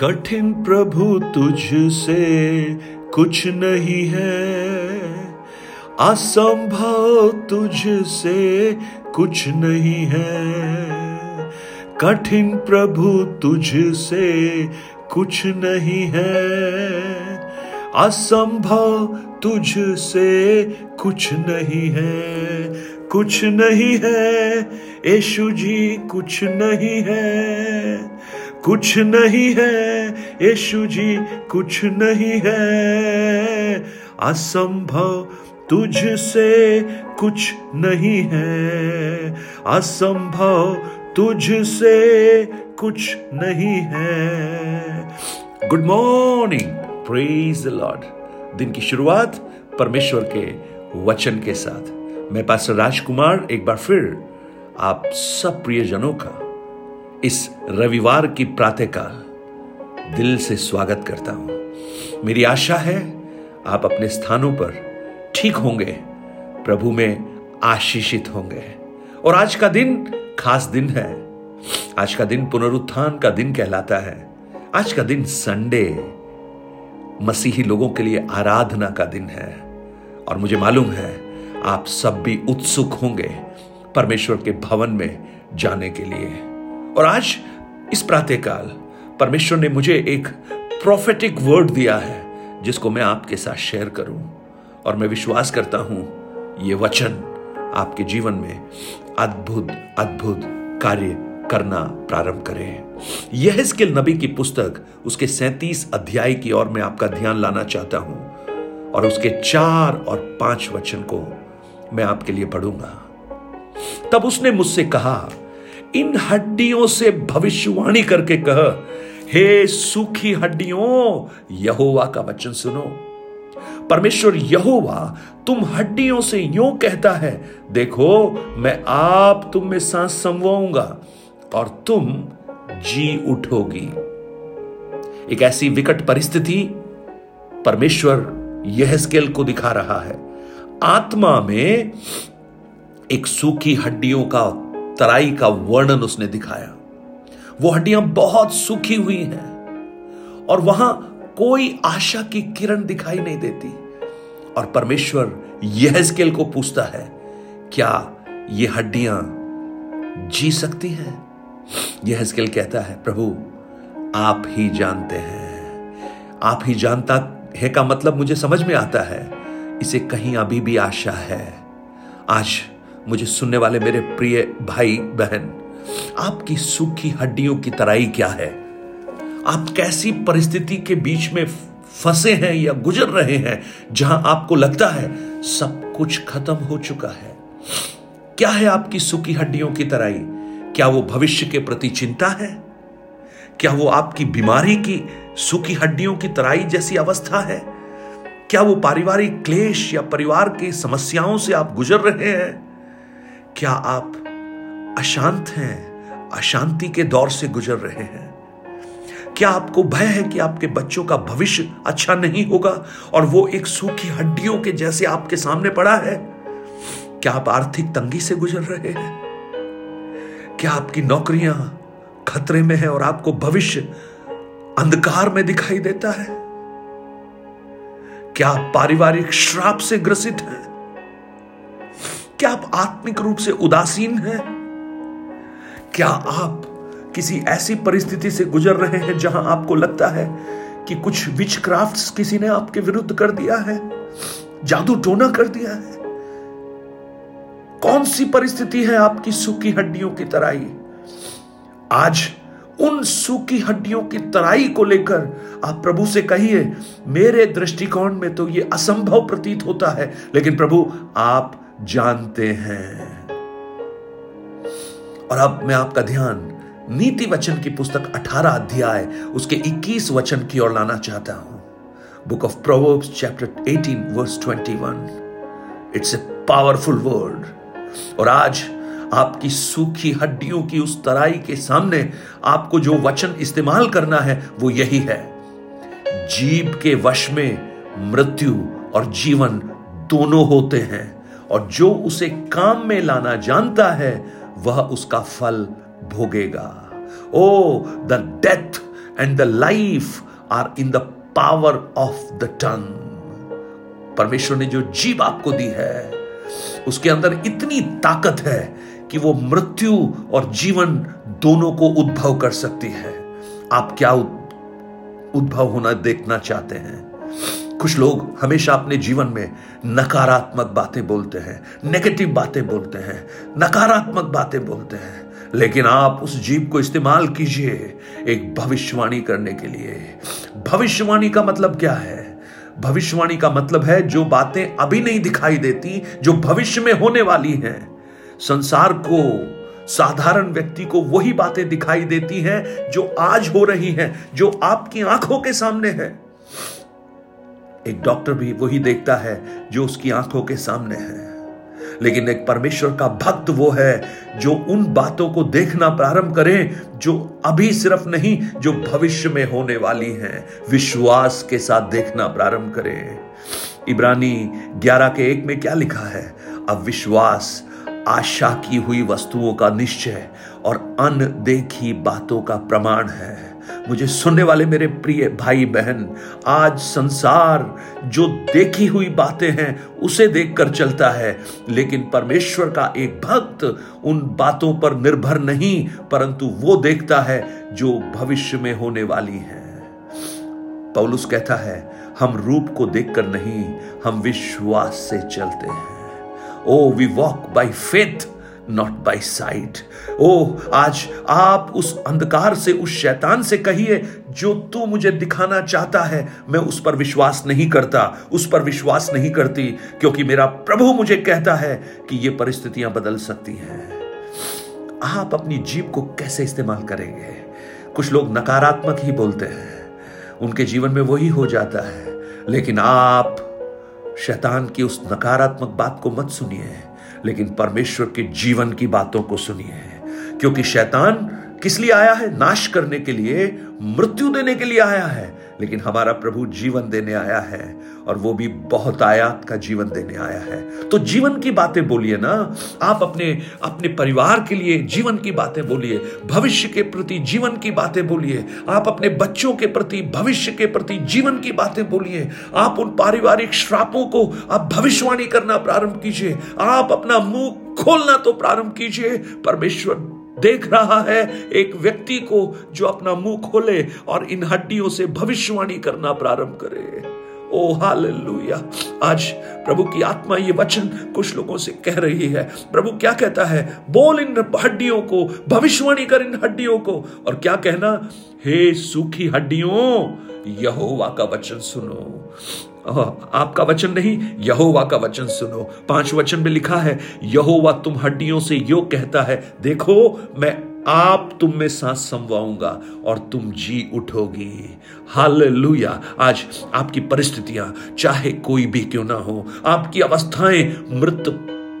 कठिन प्रभु तुझसे कुछ नहीं है। असंभव तुझसे कुछ नहीं है। कठिन प्रभु तुझसे कुछ नहीं है। असंभव तुझसे कुछ नहीं है। कुछ नहीं है, यशु जी कुछ नहीं है। कुछ नहीं है, यशु जी, कुछ नहीं है। असंभव तुझसे कुछ नहीं है, असंभव तुझसे कुछ नहीं है। गुड मॉर्निंग प्रेज लॉर्ड दिन की शुरुआत परमेश्वर के वचन के साथ। मैं पास राजकुमार, एक बार फिर आप सब प्रियजनों का इस रविवार की प्रातःकाल दिल से स्वागत करता हूँ। मेरी आशा है आप अपने स्थानों पर ठीक होंगे, प्रभु में आशीषित होंगे। और आज का दिन खास दिन है। आज का दिन पुनरुत्थान का दिन कहलाता है। आज का दिन संडे। मसीही लोगों के लिए आराधना का दिन है। और मुझे मालूम है आप सब भी उत्सुक होंगे परमेश्वर के भवन में जाने के लिए। और आज, इस प्रातःकाल, परमेश्वर ने मुझे एक प्रोफेटिक वर्ड दिया है, जिसको मैं आपके साथ शेयर करूँ। और मैं विश्वास करता हूँ, ये वचन आपके जीवन में अद्भुत अद्भुत कार्य करना प्रारंभ करें। यह स्किल नबी की पुस्तक, उसके सैतीस अध्याय की ओर मैं आपका ध्यान लाना चाहता हूँ, और उसके चार और पाँच वचन को मैं आपके लिए पढ़ूँगा। तब उसने मुझसे कहा इन हड्डियों से भविष्यवाणी करके कह, हे सूखी हड्डियों, यहोवा का वचन सुनो। परमेश्वर यहोवा तुम हड्डियों से यूँ कहता है, देखो, मैं आप तुम में सांस संवाऊँगा और तुम जी उठोगी। एक ऐसी विकट परिस्थिति परमेश्वर यह स्केल को दिखा रहा है। आत्मा में एक सूखी हड्डियों का तराई का वर्णन उसने दिखाया। वो हड्डियाँ बहुत सूखी हुई हैं और वहाँ कोई आशा की किरण दिखाई नहीं देती। और परमेश्वर यह स्केल को पूछता है, क्या ये हड्डियाँ जी सकती हैं? यह स्केल कहता है, प्रभु, आप ही जानते हैं। आप ही जानता है का मतलब मुझे समझ में आता है। इसे कहीं अभी भी आशा है। आज मुझे सुनने वाले मेरे प्रिय भाई, बहन, आपकी सूखी हड्डियों की तराई क्या है? आप कैसी परिस्थिति के बीच में फंसे हैं या गुजर रहे हैं, जहाँ आपको लगता है सब कुछ खत्म हो चुका है? क्या है आपकी सूखी हड्डियों की तराई? क्या वो भविष्य के प्रति चिंता है? क्या वो आपकी बीमारी की सूखी हड्डियों की तराई जैसी अवस्था है? क्या वो पारिवारिक क्लेश या परिवार की समस्याओं से आप गुजर रहे हैं? क्या आप अशांत हैं, अशांति के दौर से गुजर रहे हैं? क्या आपको भय है कि आपके बच्चों का भविष्य अच्छा नहीं होगा और वो एक सूखी हड्डियों के जैसे आपके सामने पड़ा है? क्या आप आर्थिक तंगी से गुजर रहे हैं? क्या आपकी नौकरियाँ खतरे में है और आपको भविष्य अंधकार में दिखाई देता है? क्या आप पारिवारिक श्राप से ग्रसित हैं? क्या आप आत्मिक रूप से उदासीन हैं? क्या आप किसी ऐसी परिस्थिति से गुजर रहे हैं जहाँ आपको लगता है कि कुछ विच क्राफ्ट किसी ने आपके विरुद्ध कर दिया है? जादू टोना कर दिया है? कौन सी परिस्थिति है आपकी सूखी हड्डियों की तराई? आज उन सूखी हड्डियों की तराई को लेकर आप प्रभु से कहिए, मेरे दृष्टिकोण में तो यह असंभव प्रतीत होता है, लेकिन प्रभु, आप जानते हैं। और अब मैं आपका ध्यान नीति वचन की पुस्तक 18 अध्याय, उसके 21 वचन की ओर लाना चाहता हूँ। Book of Proverbs chapter 18 verse 21 it's a powerful word और आज आपकी सूखी हड्डियों की उस तराई के सामने आपको जो वचन इस्तेमाल करना है, वो यही है। जीव के वश में मृत्यु और जीवन दोनों होते हैं। और जो उसे काम में लाना जानता है, वह उसका फल भोगेगा। ओ the death and the life are in the power of the tongue परमेश्वर ने जो जीव आपको दी है, उसके अंदर इतनी ताकत है कि वो मृत्यु और जीवन दोनों को उद्भव कर सकती है। आप क्या उद्भव होना देखना चाहते हैं? कुछ लोग हमेशा अपने जीवन में नकारात्मक बातें बोलते हैं नेगेटिव बातें बोलते हैं, नकारात्मक बातें बोलते हैं। लेकिन आप उस जीव को इस्तेमाल कीजिए एक भविष्यवाणी करने के लिए। भविष्यवाणी का मतलब क्या है? भविष्यवाणी का मतलब है जो बातें अभी नहीं दिखाई देती, जो भविष्य में होने वाली हैं। संसार को, साधारण व्यक्ति को वही बातें दिखाई देती हैं जो आज हो रही हैं, जो आपकी आँखों के सामने है। एक डॉक्टर भी वही देखता है जो उसकी आँखों के सामने है। लेकिन एक परमेश्वर का भक्त वो है जो उन बातों को देखना प्रारंभ करें जो अभी सिर्फ़ नहीं, जो भविष्य में होने वाली हैं। विश्वास के साथ देखना प्रारंभ करें। इब्रानी ग्यारह के एक में क्या लिखा है? अब विश्वास आशा की हुई वस्तुओं का निश्चय और अनदेखी बातों का प्रमाण है। मुझे सुनने वाले मेरे प्रिय भाई बहन, आज संसार जो देखी हुई बातें हैं, उसे देखकर चलता है। लेकिन परमेश्वर का एक भक्त उन बातों पर निर्भर नहीं, परंतु वो देखता है जो भविष्य में होने वाली है। पौलुस कहता है, हम रूप को देखकर नहीं, हम विश्वास से चलते हैं। ओ we walk by faith not by sight oh आज आप उस अंधकार से, उस शैतान से कहिए, जो तू मुझे दिखाना चाहता है, मैं उस पर विश्वास नहीं करता, उस पर विश्वास नहीं करती, क्योंकि मेरा प्रभु मुझे कहता है कि ये परिस्थितियाँ बदल सकती हैं। आप अपनी जीव को कैसे इस्तेमाल करेंगे? कुछ लोग नकारात्मक ही बोलते हैं। उनके जीवन में वही हो जाता है। लेकिन आप शैतान की उस नकारात्मक बात को मत सुनिए, लेकिन परमेश्वर के जीवन की बातों को सुनिए, क्योंकि शैतान किस लिए आया है? नाश करने के लिए, मृत्यु देने के लिए आया है। लेकिन हमारा प्रभु जीवन देने आया है और वो भी बहुत आयात का जीवन देने आया है। तो जीवन की बातें बोलिए ना। आप अपने अपने परिवार के लिए जीवन की बातें बोलिए। भविष्य के प्रति जीवन की बातें बोलिए। आप अपने बच्चों के प्रति, भविष्य के प्रति जीवन की बातें बोलिए। आप उन पारिवारिक श्रापों को आप भविष्यवाणी करना प्रारंभ कीजिए। आप अपना मुँह खोलना तो प्रारंभ कीजिए। परमेश्वर देख रहा है एक व्यक्ति को जो अपना मुँह खोले और इन हड्डियों से भविष्यवाणी करना प्रारंभ करे। ओ हालेलुया आज प्रभु की आत्मा ये वचन कुछ लोगों से कह रही है। प्रभु क्या कहता है? बोल इन हड्डियों को, भविष्यवाणी कर इन हड्डियों को। और क्या कहना? हे सूखी हड्डियों, यहोवा का वचन सुनो। आपका वचन नहीं, यहोवा का वचन सुनो। पाँच वचन में लिखा है, यहोवा तुम हड्डियों से यो कहता है, देखो, मैं आप तुम में सांस संवाऊँगा और तुम जी उठोगी। हाल आज आपकी परिस्थितियाँ, चाहे कोई भी क्यों ना हो, आपकी अवस्थाएँ मृत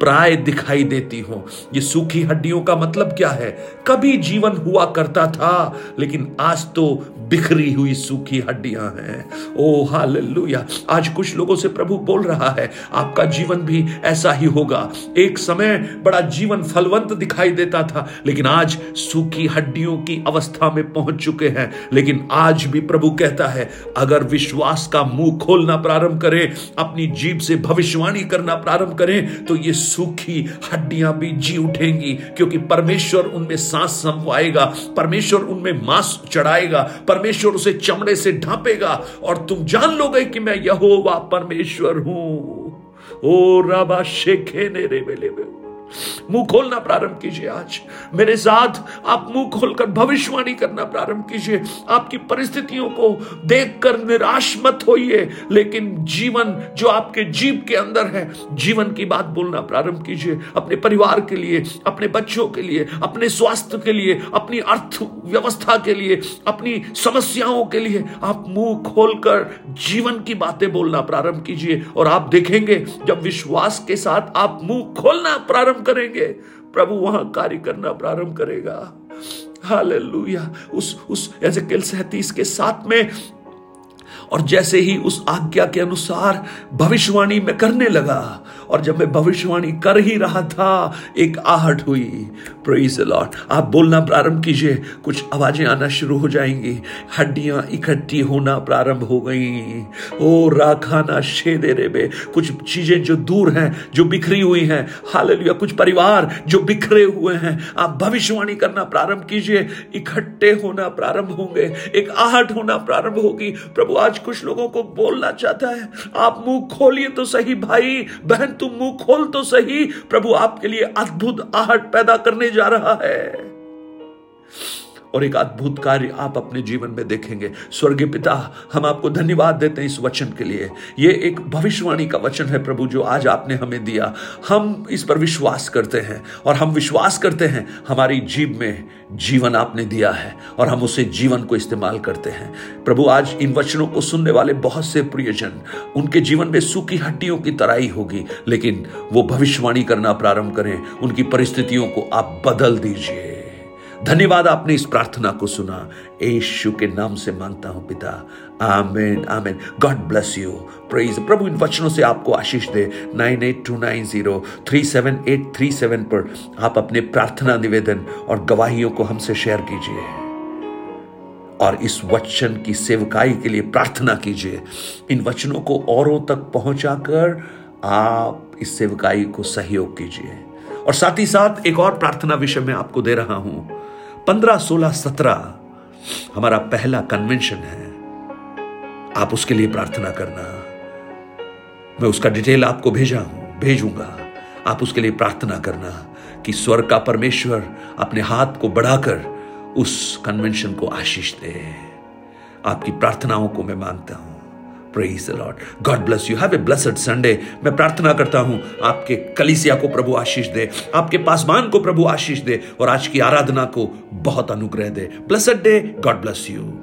प्राय दिखाई देती हो। ये सूखी हड्डियों का मतलब क्या है? कभी जीवन हुआ करता था, लेकिन आज तो बिखरी हुई सूखी हड्डियाँ हैं। Oh, hallelujah. आज कुछ लोगों से प्रभु बोल रहा है, आपका जीवन भी ऐसा ही होगा। एक समय बड़ा जीवन फलवंत दिखाई देता था, लेकिन आज सूखी हड्डियों की अवस्था में पहुँच चुके हैं। लेकिन आज भी प्रभु कहता है, अगर विश्वास का मुँह खोलना प्रारंभ करें, अपनी जीव से भविष्यवाणी करना प्रारंभ करें तो ये सूखी हड्डियाँ भी जी उठेंगी, क्योंकि परमेश्वर उनमें सांस समवाएगा परमेश्वर उनमें मांस चढ़ाएगा, परमेश्वर उसे चमड़े से ढांपेगा, और तुम जान लोगे कि मैं यहोवा परमेश्वर हूँ। ओ, रबा शेखे ने रे बेले में मुँह खोलना प्रारंभ कीजिए आज। मेरे साथ आप मुँह खोलकर भविष्यवाणी करना प्रारंभ कीजिए। आपकी परिस्थितियों को देखकर निराश मत होइए, लेकिन जीवन जो आपके जीव के अंदर है, जीवन की बात बोलना प्रारंभ कीजिए। अपने परिवार के लिए, अपने बच्चों के लिए, अपने स्वास्थ्य के लिए, अपनी अर्थव्यवस्था के लिए, अपनी समस्याओं के लिए आप मुँह खोलकर जीवन की बातें बोलना प्रारंभ कीजिए। और आप देखेंगे, जब विश्वास के साथ आप मुँह खोलना प्रारंभ प्रारंभ करेंगे। प्रभु वहाँ कार्य करना प्रारंभ करेगा। हालेलुया। उस उस एजेकेल सैतीस के साथ में और जैसे ही उस आज्ञा के अनुसार भविष्यवाणी में करने लगा और जब मैं भविष्यवाणी कर ही रहा था, एक आहट हुई। प्रेज लॉर्ड आप बोलना प्रारंभ कीजिए, कुछ आवाज़ें आना शुरू हो जाएँगी। हड्डियाँ इकट्ठी होना प्रारंभ हो गई। ओ, राखाना शेदे रे बे कुछ चीज़ें जो दूर हैं, जो बिखरी हुई हैं। हालेलुया, कुछ परिवार जो बिखरे हुए हैं। आप भविष्यवाणी करना प्रारंभ कीजिए। इकट्ठे होना प्रारंभ होंगे। एक आहट होना प्रारंभ होगी। प्रभु आज कुछ लोगों को बोलना चाहता है, आप मुँह खोलिए तो सही, भाई, बहन, तुम मुँह खोल तो सही। प्रभु आपके लिए अद्भुत आहट पैदा करने जा रहा है। और एक अद्भुत कार्य आप अपने जीवन में देखेंगे। स्वर्गीय पिता, हम आपको धन्यवाद देते हैं इस वचन के लिए। ये एक भविष्यवाणी का वचन है प्रभु, जो आज आपने हमें दिया। हम इस पर विश्वास करते हैं और हम विश्वास करते हैं, हमारी जीव में जीवन आपने दिया है और हम उसे जीवन को इस्तेमाल करते हैं। प्रभु, आज इन वचनों को सुनने वाले बहुत से प्रियजन, उनके जीवन में सूखी हड्डियों की तराई होगी, लेकिन वो भविष्यवाणी करना प्रारंभ करें। उनकी परिस्थितियों को आप बदल दीजिए। धन्यवाद, आपने इस प्रार्थना को सुना। यीशु के नाम से माँगता हूँ पिता। Amen amen. God bless you. Praise प्रभु इन वचनों से आपको आशीष दे। Nine eight two nine zero three seven eight three seven पर आप अपने प्रार्थना निवेदन और गवाहियों को हमसे शेयर कीजिए। और इस वचन की सेवकाई के लिए प्रार्थना कीजिए। इन वचनों को औरों तक पहुंचाकर आप इस सेवकाई को सहयोग कीजिए। और साथ ही साथ एक और प्रार्थना विषय में आपको दे रहा हूँ। पंद्रह सोलह सत्रह हमारा पहला कन्वेंशन है। आप उसके लिए प्रार्थना करना। मैं उसका डिटेल आपको भेजा हूँ, भेजूँगा। आप उसके लिए प्रार्थना करना कि स्वर्ग का परमेश्वर अपने हाथ को बढ़ाकर उस कन्वेंशन को आशीष दे। आपकी प्रार्थनाओं को मैं माँगता हूँ। Praise the Lord God bless you have a blessed Sunday मैं प्रार्थना करता हूँ, आपके कलिसिया को प्रभु आशीष दे, आपके पासवान को प्रभु आशीष दे और आज की आराधना को बहुत अनुग्रह दे। Blessed day God bless you